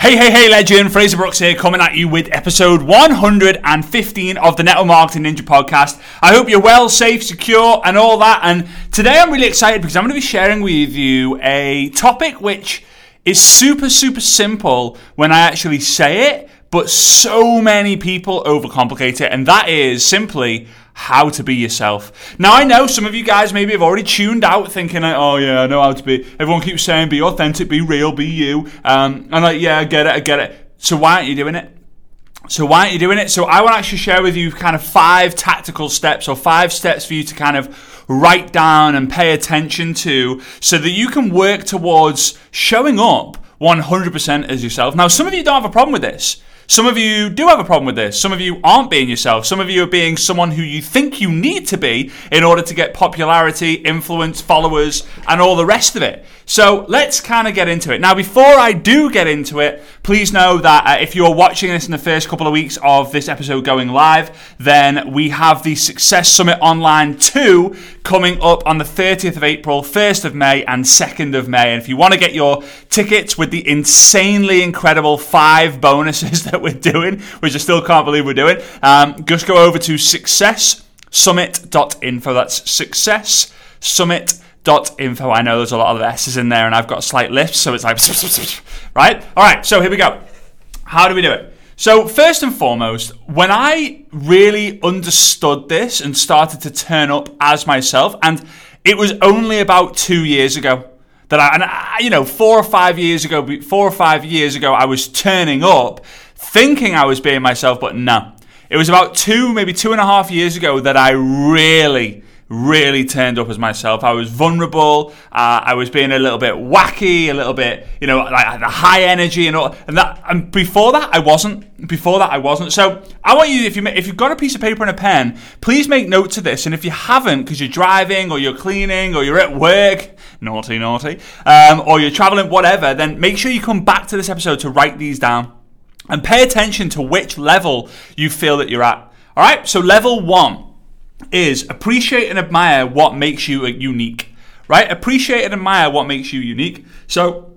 Hey, hey, hey, legend. Fraser Brooks here, coming at you with episode 115 of the Network Marketing Ninja podcast. I hope you're well, safe, secure, and all that. And today I'm really excited because I'm going to be sharing with you a topic which is super, super simple when I actually say it, but so many people overcomplicate it. And that is simply how to be yourself. Now, I know some of you guys maybe have already tuned out thinking, like, oh, yeah, I know how to be. Everyone keeps saying, be authentic, be real, be you. Um, and like, yeah, I get it, I get it. So why aren't you doing it? So why aren't you doing it? So I want to actually share with you kind of five tactical steps or five steps for you to kind of write down and pay attention to so that you can work towards showing up 100% as yourself. Now, some of you don't have a problem with this. Some of you do have a problem with this. Some of you aren't being yourself. Some of you are being someone who you think you need to be in order to get popularity, influence, followers, and all the rest of it. So let's kind of get into it. Now, before I do get into it, please know that uh, if you're watching this in the first couple of weeks of this episode going live, then we have the Success Summit Online 2 coming up on the 30th of April, 1st of May, and 2nd of May. And if you want to get your tickets with the insanely incredible five bonuses that we're doing, which I still can't believe we're doing, um, just go over to successsummit.info. That's success summit dot info. I know there's a lot of S's in there, and I've got slight lips, so it's like right. All right, so here we go. How do we do it? So first and foremost, when I really understood this and started to turn up as myself, and it was only about two years ago that I, and I, you know, four or five years ago, four or five years ago, I was turning up, thinking I was being myself, but no. It was about two, maybe two and a half years ago that I really really turned up as myself. I was vulnerable. Uh, I was being a little bit wacky, a little bit, you know, like the high energy and all. And that, and before that, I wasn't. Before that, I wasn't. So I want you, if you if you've got a piece of paper and a pen, please make notes of this. And if you haven't, because you're driving or you're cleaning or you're at work, naughty, naughty, um, or you're traveling, whatever, then make sure you come back to this episode to write these down and pay attention to which level you feel that you're at. All right. So level one is appreciate and admire what makes you uh, unique, right? Appreciate and admire what makes you unique. So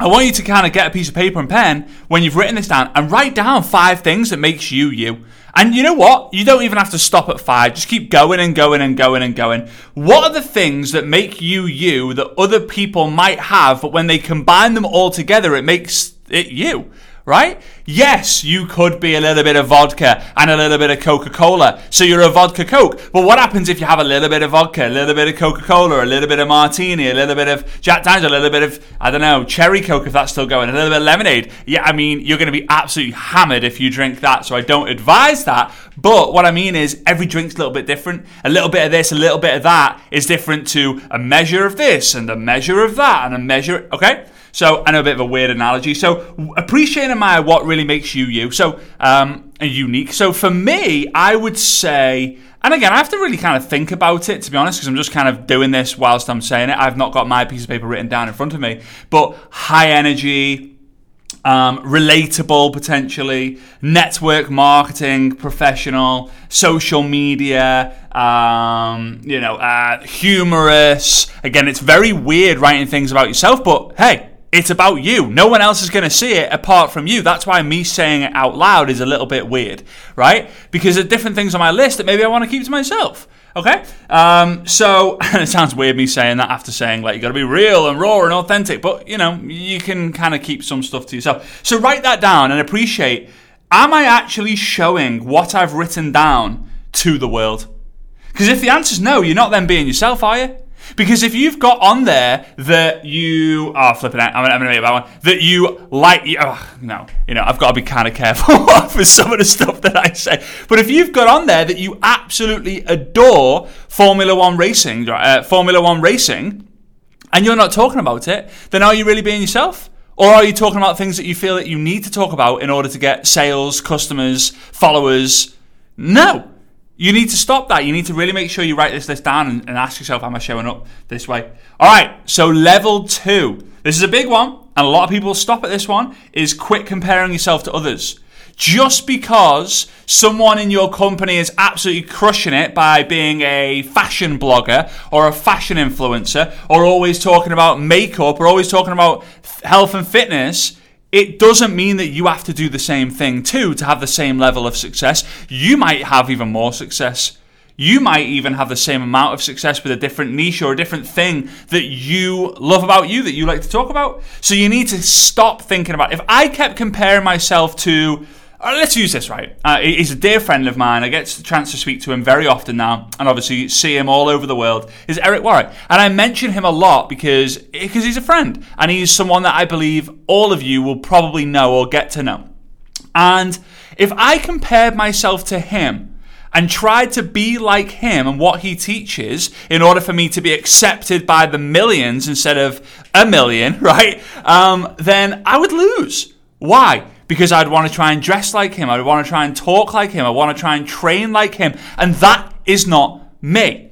I want you to kind of get a piece of paper and pen when you've written this down and write down five things that makes you you. And you know what? You don't even have to stop at five. Just keep going and going and going and going. What are the things that make you you that other people might have, but when they combine them all together, it makes it you? Right? Yes, you could be a little bit of vodka and a little bit of Coca Cola. So you're a vodka Coke. But what happens if you have a little bit of vodka, a little bit of Coca Cola, a little bit of martini, a little bit of Jack Daniels, a little bit of, I don't know, cherry Coke if that's still going, a little bit of lemonade? Yeah, I mean, you're going to be absolutely hammered if you drink that. So I don't advise that. But what I mean is, every drink's a little bit different. A little bit of this, a little bit of that is different to a measure of this and a measure of that and a measure, okay? So I know a bit of a weird analogy. So appreciate and admire what really makes you you. So um, unique. So for me, I would say. And again, I have to really kind of think about it, to be honest, because I'm just kind of doing this whilst I'm saying it. I've not got my piece of paper written down in front of me. But high energy, um, relatable potentially, network marketing, professional, social media, um, you know, uh, humorous. Again, it's very weird writing things about yourself, but hey, it's about you. No one else is going to see it apart from you. That's why me saying it out loud is a little bit weird, right? Because there's different things on my list that maybe I want to keep to myself. Okay? Um, so, it sounds weird me saying that after saying, like, you got to be real and raw and authentic, but, you know, you can kind of keep some stuff to yourself. So, write that down and appreciate am I actually showing what I've written down to the world? Because if the answer is no, you're not then being yourself, are you? Because if you've got on there that you are oh, flipping out, I'm, going to make that one that you like. Oh, no, you know, I've got to be kind of careful for some of the stuff that I say. But if you've got on there that you absolutely adore Formula One racing, uh, Formula One racing, and you're not talking about it, then are you really being yourself? Or are you talking about things that you feel that you need to talk about in order to get sales, customers, followers? No. You need to stop that. You need to really make sure you write this list down and, and, ask yourself, am I showing up this way? All right, so level two. This is a big one, and a lot of people stop at this one, is quit comparing yourself to others. Just because someone in your company is absolutely crushing it by being a fashion blogger or a fashion influencer or always talking about makeup or always talking about health and fitness, it doesn't mean that you have to do the same thing too to have the same level of success. You might have even more success. You might even have the same amount of success with a different niche or a different thing that you love about you that you like to talk about. So you need to stop thinking about if I kept comparing myself to uh, let's use this right. Uh, he's a dear friend of mine. I get the chance to speak to him very often now, and obviously see him all over the world. Is Eric Worre, and I mention him a lot because because he's a friend and he's someone that I believe all of you will probably know or get to know. And if I compared myself to him and tried to be like him and what he teaches in order for me to be accepted by the millions instead of a million, right? Um, then I would lose. Why? Because I'd want to try and dress like him. I'd want to try and talk like him. I want to try and train like him. And that is not me.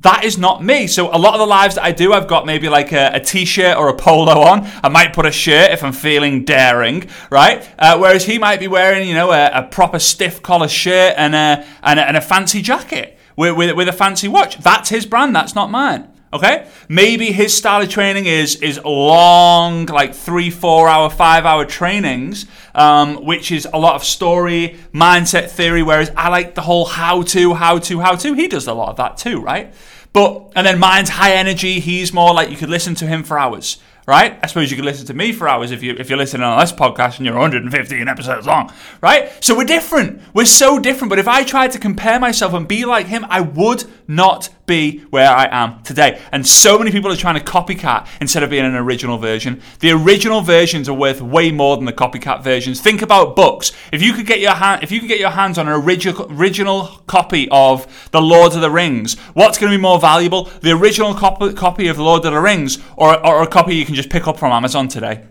That is not me. So a lot of the lives that I do, I've got maybe like a a t-shirt or a polo on. I might put a shirt if I'm feeling daring, right? Uh, whereas he might be wearing, you know, a, a proper stiff collar shirt and a, and a, and a fancy jacket with, with, with a fancy watch. That's his brand. That's not mine. Okay, maybe his style of training is is long, like three, four hour, five hour trainings, um, which is a lot of story, mindset theory. Whereas I like the whole how to, how to, how to. He does a lot of that too, right? But and then mine's high energy. He's more like you could listen to him for hours right? I suppose you could listen to me for hours if you if you're listening on this podcast and you're 115 episodes long, right? So we're different. We're so different. But if I tried to compare myself and be like him, I would not be where I am today. And so many people are trying to copycat instead of being an original version. The original versions are worth way more than the copycat versions. Think about books. If you could get your hand, if you could get your hands on an original original copy of The Lord of the Rings, what's going to be more valuable? The original copy, of The Lord of the Rings or, or a copy you can just pick up from Amazon today?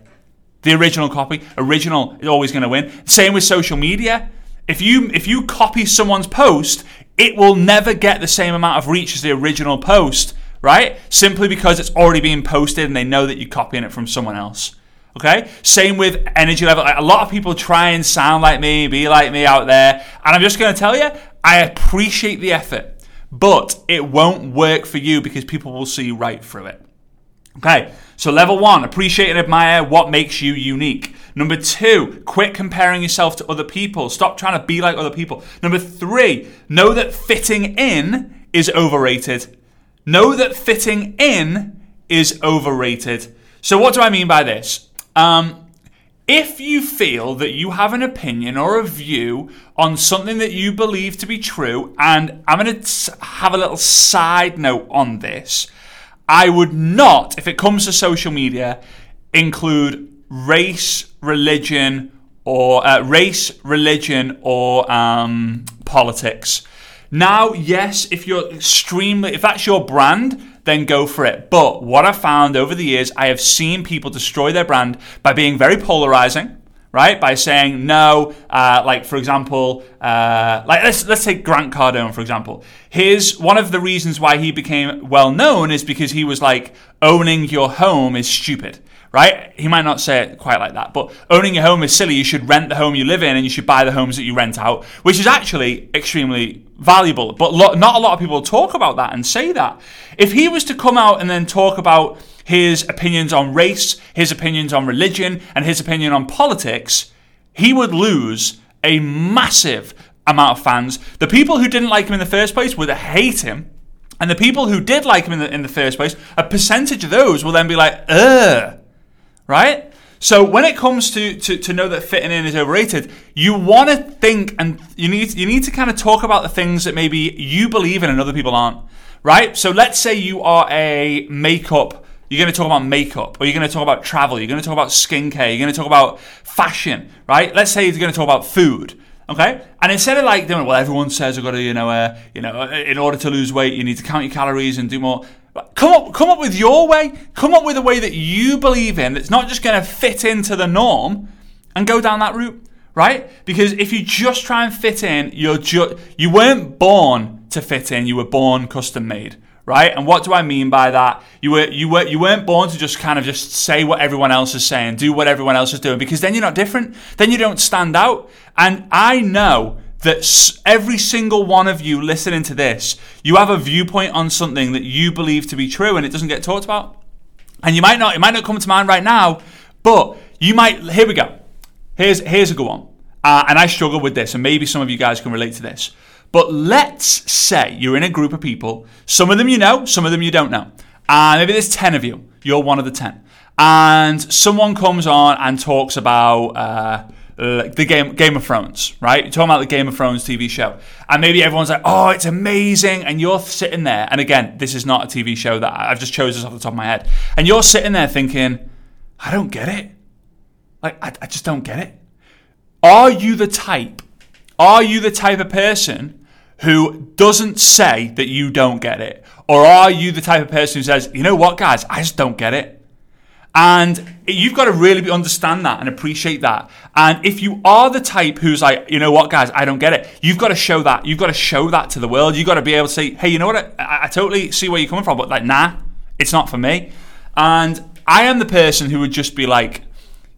The original copy, original is always going to win. Same with social media. If you if you copy someone's post, it will never get the same amount of reach as the original post, right? Simply because it's already being posted and they know that you're copying it from someone else. Okay? Same with energy level. A lot of people try and sound like me, be like me out there. And I'm just going to tell you, I appreciate the effort, but it won't work for you because people will see right through it. Okay, so level one, appreciate and admire what makes you unique. Number two, quit comparing yourself to other people. Stop trying to be like other people. Number three, know that fitting in is overrated. Know that fitting in is overrated. So, what do I mean by this? Um, if you feel that you have an opinion or a view on something that you believe to be true, and I'm going to have a little side note on this I would not, if it comes to social media, include race, religion, or uh, race, religion, or um, politics. Now, yes, if you're extremely, if that's your brand, then go for it. But what I found over the years, I have seen people destroy their brand by being very polarizing right? By saying no, uh, like for example, uh, like let's let's take Grant Cardone for example. His one of the reasons why he became well known is because he was like owning your home is stupid. Right? He might not say it quite like that, but owning your home is silly. You should rent the home you live in and you should buy the homes that you rent out, which is actually extremely valuable. But lo- not a lot of people talk about that and say that. If he was to come out and then talk about his opinions on race, his opinions on religion, and his opinion on politics, he would lose a massive amount of fans. The people who didn't like him in the first place would hate him. And the people who did like him in the, in the first place, a percentage of those will then be like, ugh, right? So when it comes to, to, to know that fitting in is overrated, you want to think and you need you need to kind of talk about the things that maybe you believe in and other people aren't, right? So let's say you are a makeup you're going to talk about makeup, or you're going to talk about travel, you're going to talk about skincare, you're going to talk about fashion, right? Let's say you're going to talk about food. Okay, and instead of like doing well, everyone says I've got to, you know, uh, you know, uh, in order to lose weight, you need to count your calories and do more. Come up, come up with your way. Come up with a way that you believe in that's not just going to fit into the norm, and go down that route, right? Because if you just try and fit in, you're ju- you weren't born to fit in. You were born custom made right? And what do I mean by that? You were you were you weren't born to just kind of just say what everyone else is saying, do what everyone else is doing, because then you're not different. Then you don't stand out. And I know that every single one of you listening to this, you have a viewpoint on something that you believe to be true, and it doesn't get talked about. And you might not it might not come to mind right now, but You might. Here we go. Here's here's a good one. Uh, and I struggle with this, and maybe some of you guys can relate to this. But let's say you're in a group of people. Some of them you know, some of them you don't know. And maybe there's 10 of you. You're one of the 10. And someone comes on and talks about uh, the game Game of Thrones, right? You're talking about the Game of Thrones TV show. And maybe everyone's like, oh, it's amazing. And you're sitting there. And again, this is not a TV show that I've just chosen off the top of my head. And you're sitting there thinking, I don't get it. Like, I, I just don't get it. Are you the type? Are you the type of person who doesn't say that you don't get it? Or are you the type of person who says, you know what, guys, I just don't get it? And you've got to really understand that and appreciate that. And if you are the type who's like, you know what, guys, I don't get it, you've got to show that. You've got to show that to the world. You've got to be able to say, hey, you know what, I, I totally see where you're coming from, but like, nah, it's not for me. And I am the person who would just be like,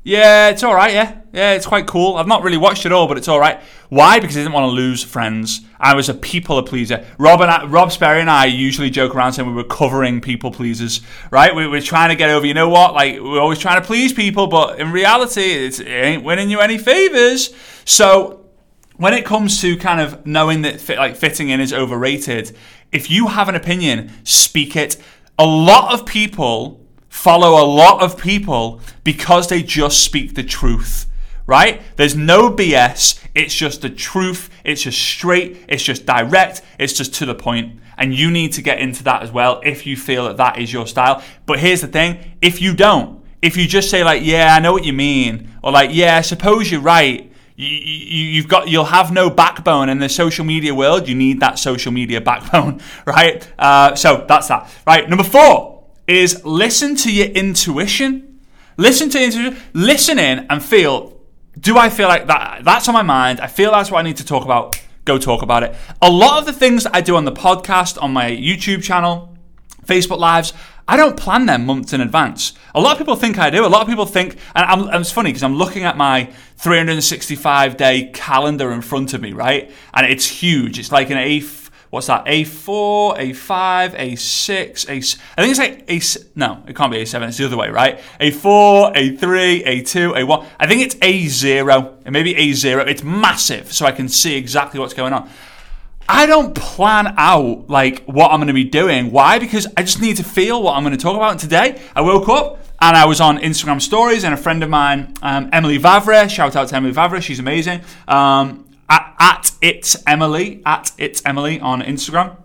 yeah, it's all right. Yeah, yeah, it's quite cool. I've not really watched it all, but it's all right. Why? Because I didn't want to lose friends. I was a people pleaser. Rob and I, Rob Sperry and I usually joke around saying we were covering people pleasers, right? We were trying to get over. You know what? Like we're always trying to please people, but in reality, it ain't winning you any favors. So when it comes to kind of knowing that fit, like fitting in is overrated, if you have an opinion, speak it. A lot of people follow a lot of people because they just speak the truth, right? There's no BS. It's just the truth. It's just straight. It's just direct. It's just to the point. And you need to get into that as well if you feel that that is your style. But here's the thing if you don't, if you just say, like, yeah, I know what you mean, or like, yeah, I suppose you're right. You, have got you'll have no backbone in the social media world. You need that social media backbone, right? Uh, so that's that. Right, number four is listen to your intuition. Listen to intuition. Listen in and feel. Do I feel like that? That's on my mind. I feel that's what I need to talk about. Go talk about it. A lot of the things that I do on the podcast, on my YouTube channel, Facebook Lives, I don't plan them months in advance. A lot of people think I do. A lot of people think, and, I'm, and it's funny because I'm looking at my 365 day calendar in front of me, right? And it's huge. It's like an A4 what's that? A4, A5, A6, A. I think it's like A. No, it can't be A7. It's the other way, right? A4, A3, A2, A1. I think it's A0. It may be A0. It's massive, so I can see exactly what's going on. I don't plan out like what I'm going to be doing. Why? Because I just need to feel what I'm going to talk about. And today, I woke up and I was on Instagram stories, and a friend of mine, um, Emily Vavre, shout out to Emily Vavre, she's amazing. Um, at, at it's Emily, at it's Emily on Instagram.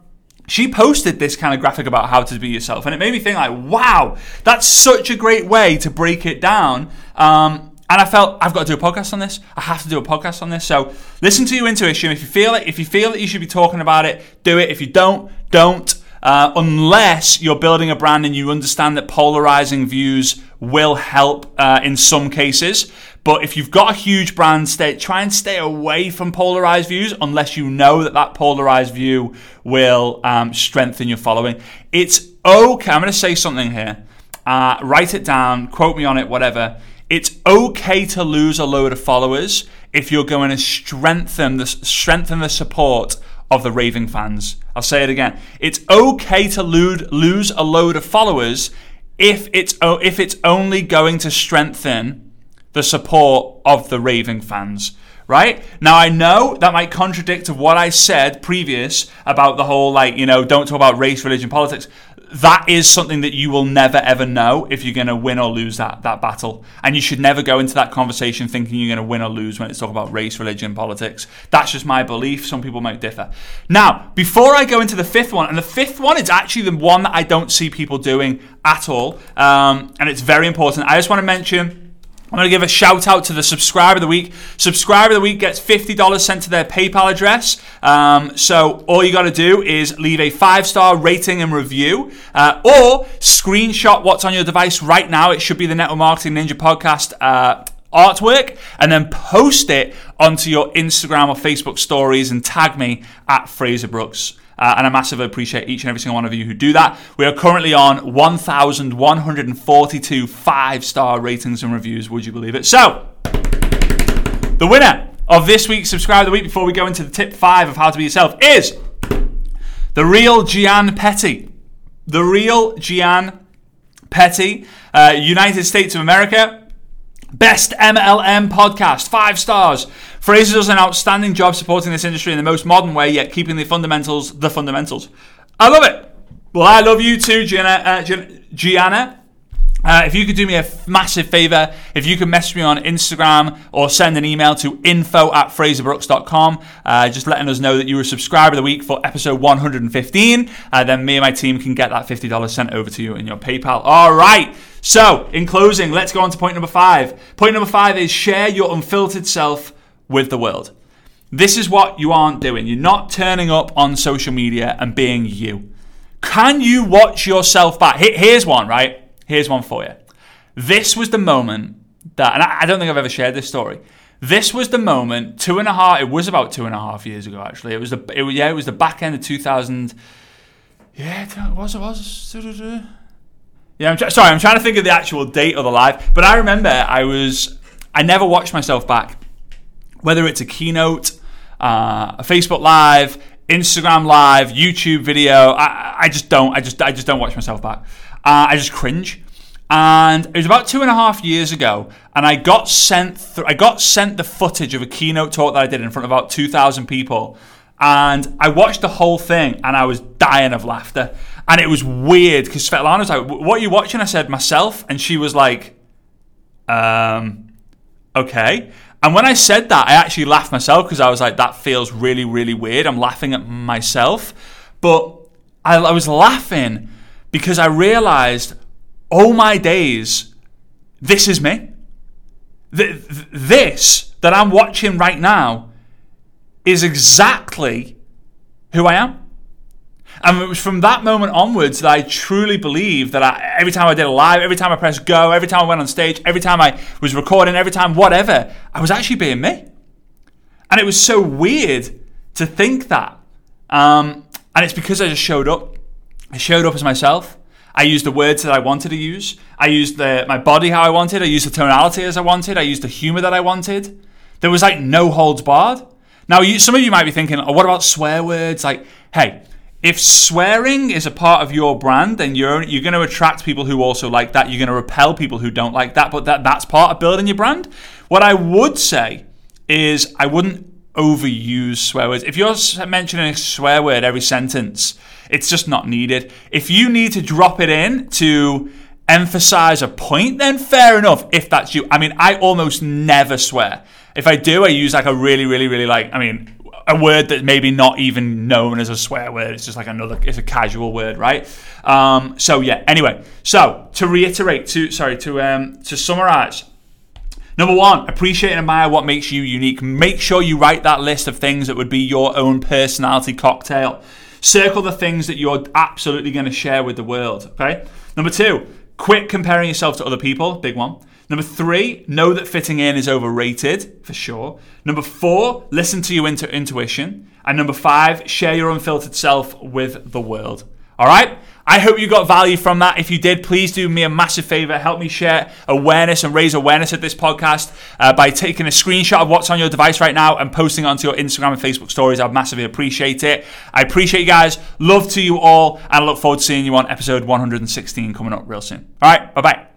She posted this kind of graphic about how to be yourself, and it made me think like, wow, that's such a great way to break it down. Um, and I felt I've got to do a podcast on this. I have to do a podcast on this. So listen to your intuition. If you feel it, if you feel that you should be talking about it, do it. If you don't, don't. Uh, unless you're building a brand and you understand that polarizing views will help uh, in some cases. But if you've got a huge brand, stay, try and stay away from polarized views unless you know that that polarized view will um, strengthen your following. It's okay. I'm going to say something here. Uh, write it down, quote me on it, whatever. It's okay to lose a load of followers if you're going to strengthen the strengthen the support of the raving fans. I'll say it again. It's okay to lose a load of followers if it's if it's only going to strengthen the support of the raving fans. Right? Now I know that might contradict what I said previous about the whole like, you know, don't talk about race, religion, politics. That is something that you will never ever know if you're going to win or lose that that battle. And you should never go into that conversation thinking you're going to win or lose when it's talking about race, religion, politics. That's just my belief. Some people might differ. Now, before I go into the fifth one, and the fifth one is actually the one that I don't see people doing at all, um, and it's very important. I just want to mention I'm going to give a shout out to the subscriber of the week. Subscriber of the week gets $50 sent to their PayPal address. Um, so all you got to do is leave a five star rating and review uh, or screenshot what's on your device right now. It should be the Network Marketing Ninja podcast. Uh, artwork and then post it onto your Instagram or Facebook stories and tag me at Fraser Brooks. Uh, and I massively appreciate each and every single one of you who do that. We are currently on 1,142 five star ratings and reviews. Would you believe it? So, the winner of this week's Subscribe of the Week before we go into the tip five of how to be yourself is the real Gian Petty. The real Gian Petty, uh, United States of America. Best MLM podcast, five stars. Fraser does an outstanding job supporting this industry in the most modern way, yet keeping the fundamentals the fundamentals. I love it. Well, I love you too, Gianna. Uh, Gianna. Uh, if you could do me a f- massive favor, if you could message me on Instagram or send an email to info at fraserbrooks.com, uh, just letting us know that you were a subscriber of the week for episode 115, uh, then me and my team can get that $50 sent over to you in your PayPal. All right. So, in closing, let's go on to point number five. Point number five is share your unfiltered self with the world. This is what you aren't doing. You're not turning up on social media and being you. Can you watch yourself back? Here's one, right? Here's one for you. This was the moment that, and I don't think I've ever shared this story. This was the moment, two and a half. It was about two and a half years ago, actually. It was the, it, yeah, it was the back end of 2000. Yeah, it was. It was. Yeah, I'm sorry. I'm trying to think of the actual date of the live, but I remember I was. I never watched myself back, whether it's a keynote, uh, a Facebook Live, Instagram Live, YouTube video. I, I just don't. I just I just don't watch myself back. Uh, I just cringe. And it was about two and a half years ago, and I got sent th- I got sent the footage of a keynote talk that I did in front of about two thousand people, and I watched the whole thing, and I was dying of laughter, and it was weird because Svetlana was like, "What are you watching?" I said, "Myself," and she was like, "Um, okay." And when I said that, I actually laughed myself because I was like, "That feels really, really weird." I'm laughing at myself, but I, I was laughing because I realized, oh my days, this is me. This that I'm watching right now is exactly who I am. And it was from that moment onwards that I truly believe that I, every time I did a live, every time I pressed go, every time I went on stage, every time I was recording, every time whatever, I was actually being me. And it was so weird to think that. Um, and it's because I just showed up. I showed up as myself. I used the words that I wanted to use. I used the, my body how I wanted. I used the tonality as I wanted. I used the humor that I wanted. There was like no holds barred. Now, you, some of you might be thinking, oh, what about swear words? Like, hey, if swearing is a part of your brand, then you're you're going to attract people who also like that. You're going to repel people who don't like that. But that that's part of building your brand. What I would say is I wouldn't overuse swear words. If you're mentioning a swear word every sentence, it's just not needed. If you need to drop it in to emphasize a point, then fair enough. If that's you, I mean, I almost never swear. If I do, I use like a really, really, really like. I mean, a word that maybe not even known as a swear word. It's just like another. It's a casual word, right? Um, so yeah. Anyway, so to reiterate, to sorry, to um, to summarize. Number one, appreciate and admire what makes you unique. Make sure you write that list of things that would be your own personality cocktail. Circle the things that you're absolutely going to share with the world. Okay. Number two, quit comparing yourself to other people. Big one. Number three, know that fitting in is overrated for sure. Number four, listen to your intu- intuition. And number five, share your unfiltered self with the world. All right? I hope you got value from that. If you did, please do me a massive favor. Help me share awareness and raise awareness of this podcast uh, by taking a screenshot of what's on your device right now and posting onto your Instagram and Facebook stories. I'd massively appreciate it. I appreciate you guys. Love to you all. And I look forward to seeing you on episode 116 coming up real soon. All right. Bye bye.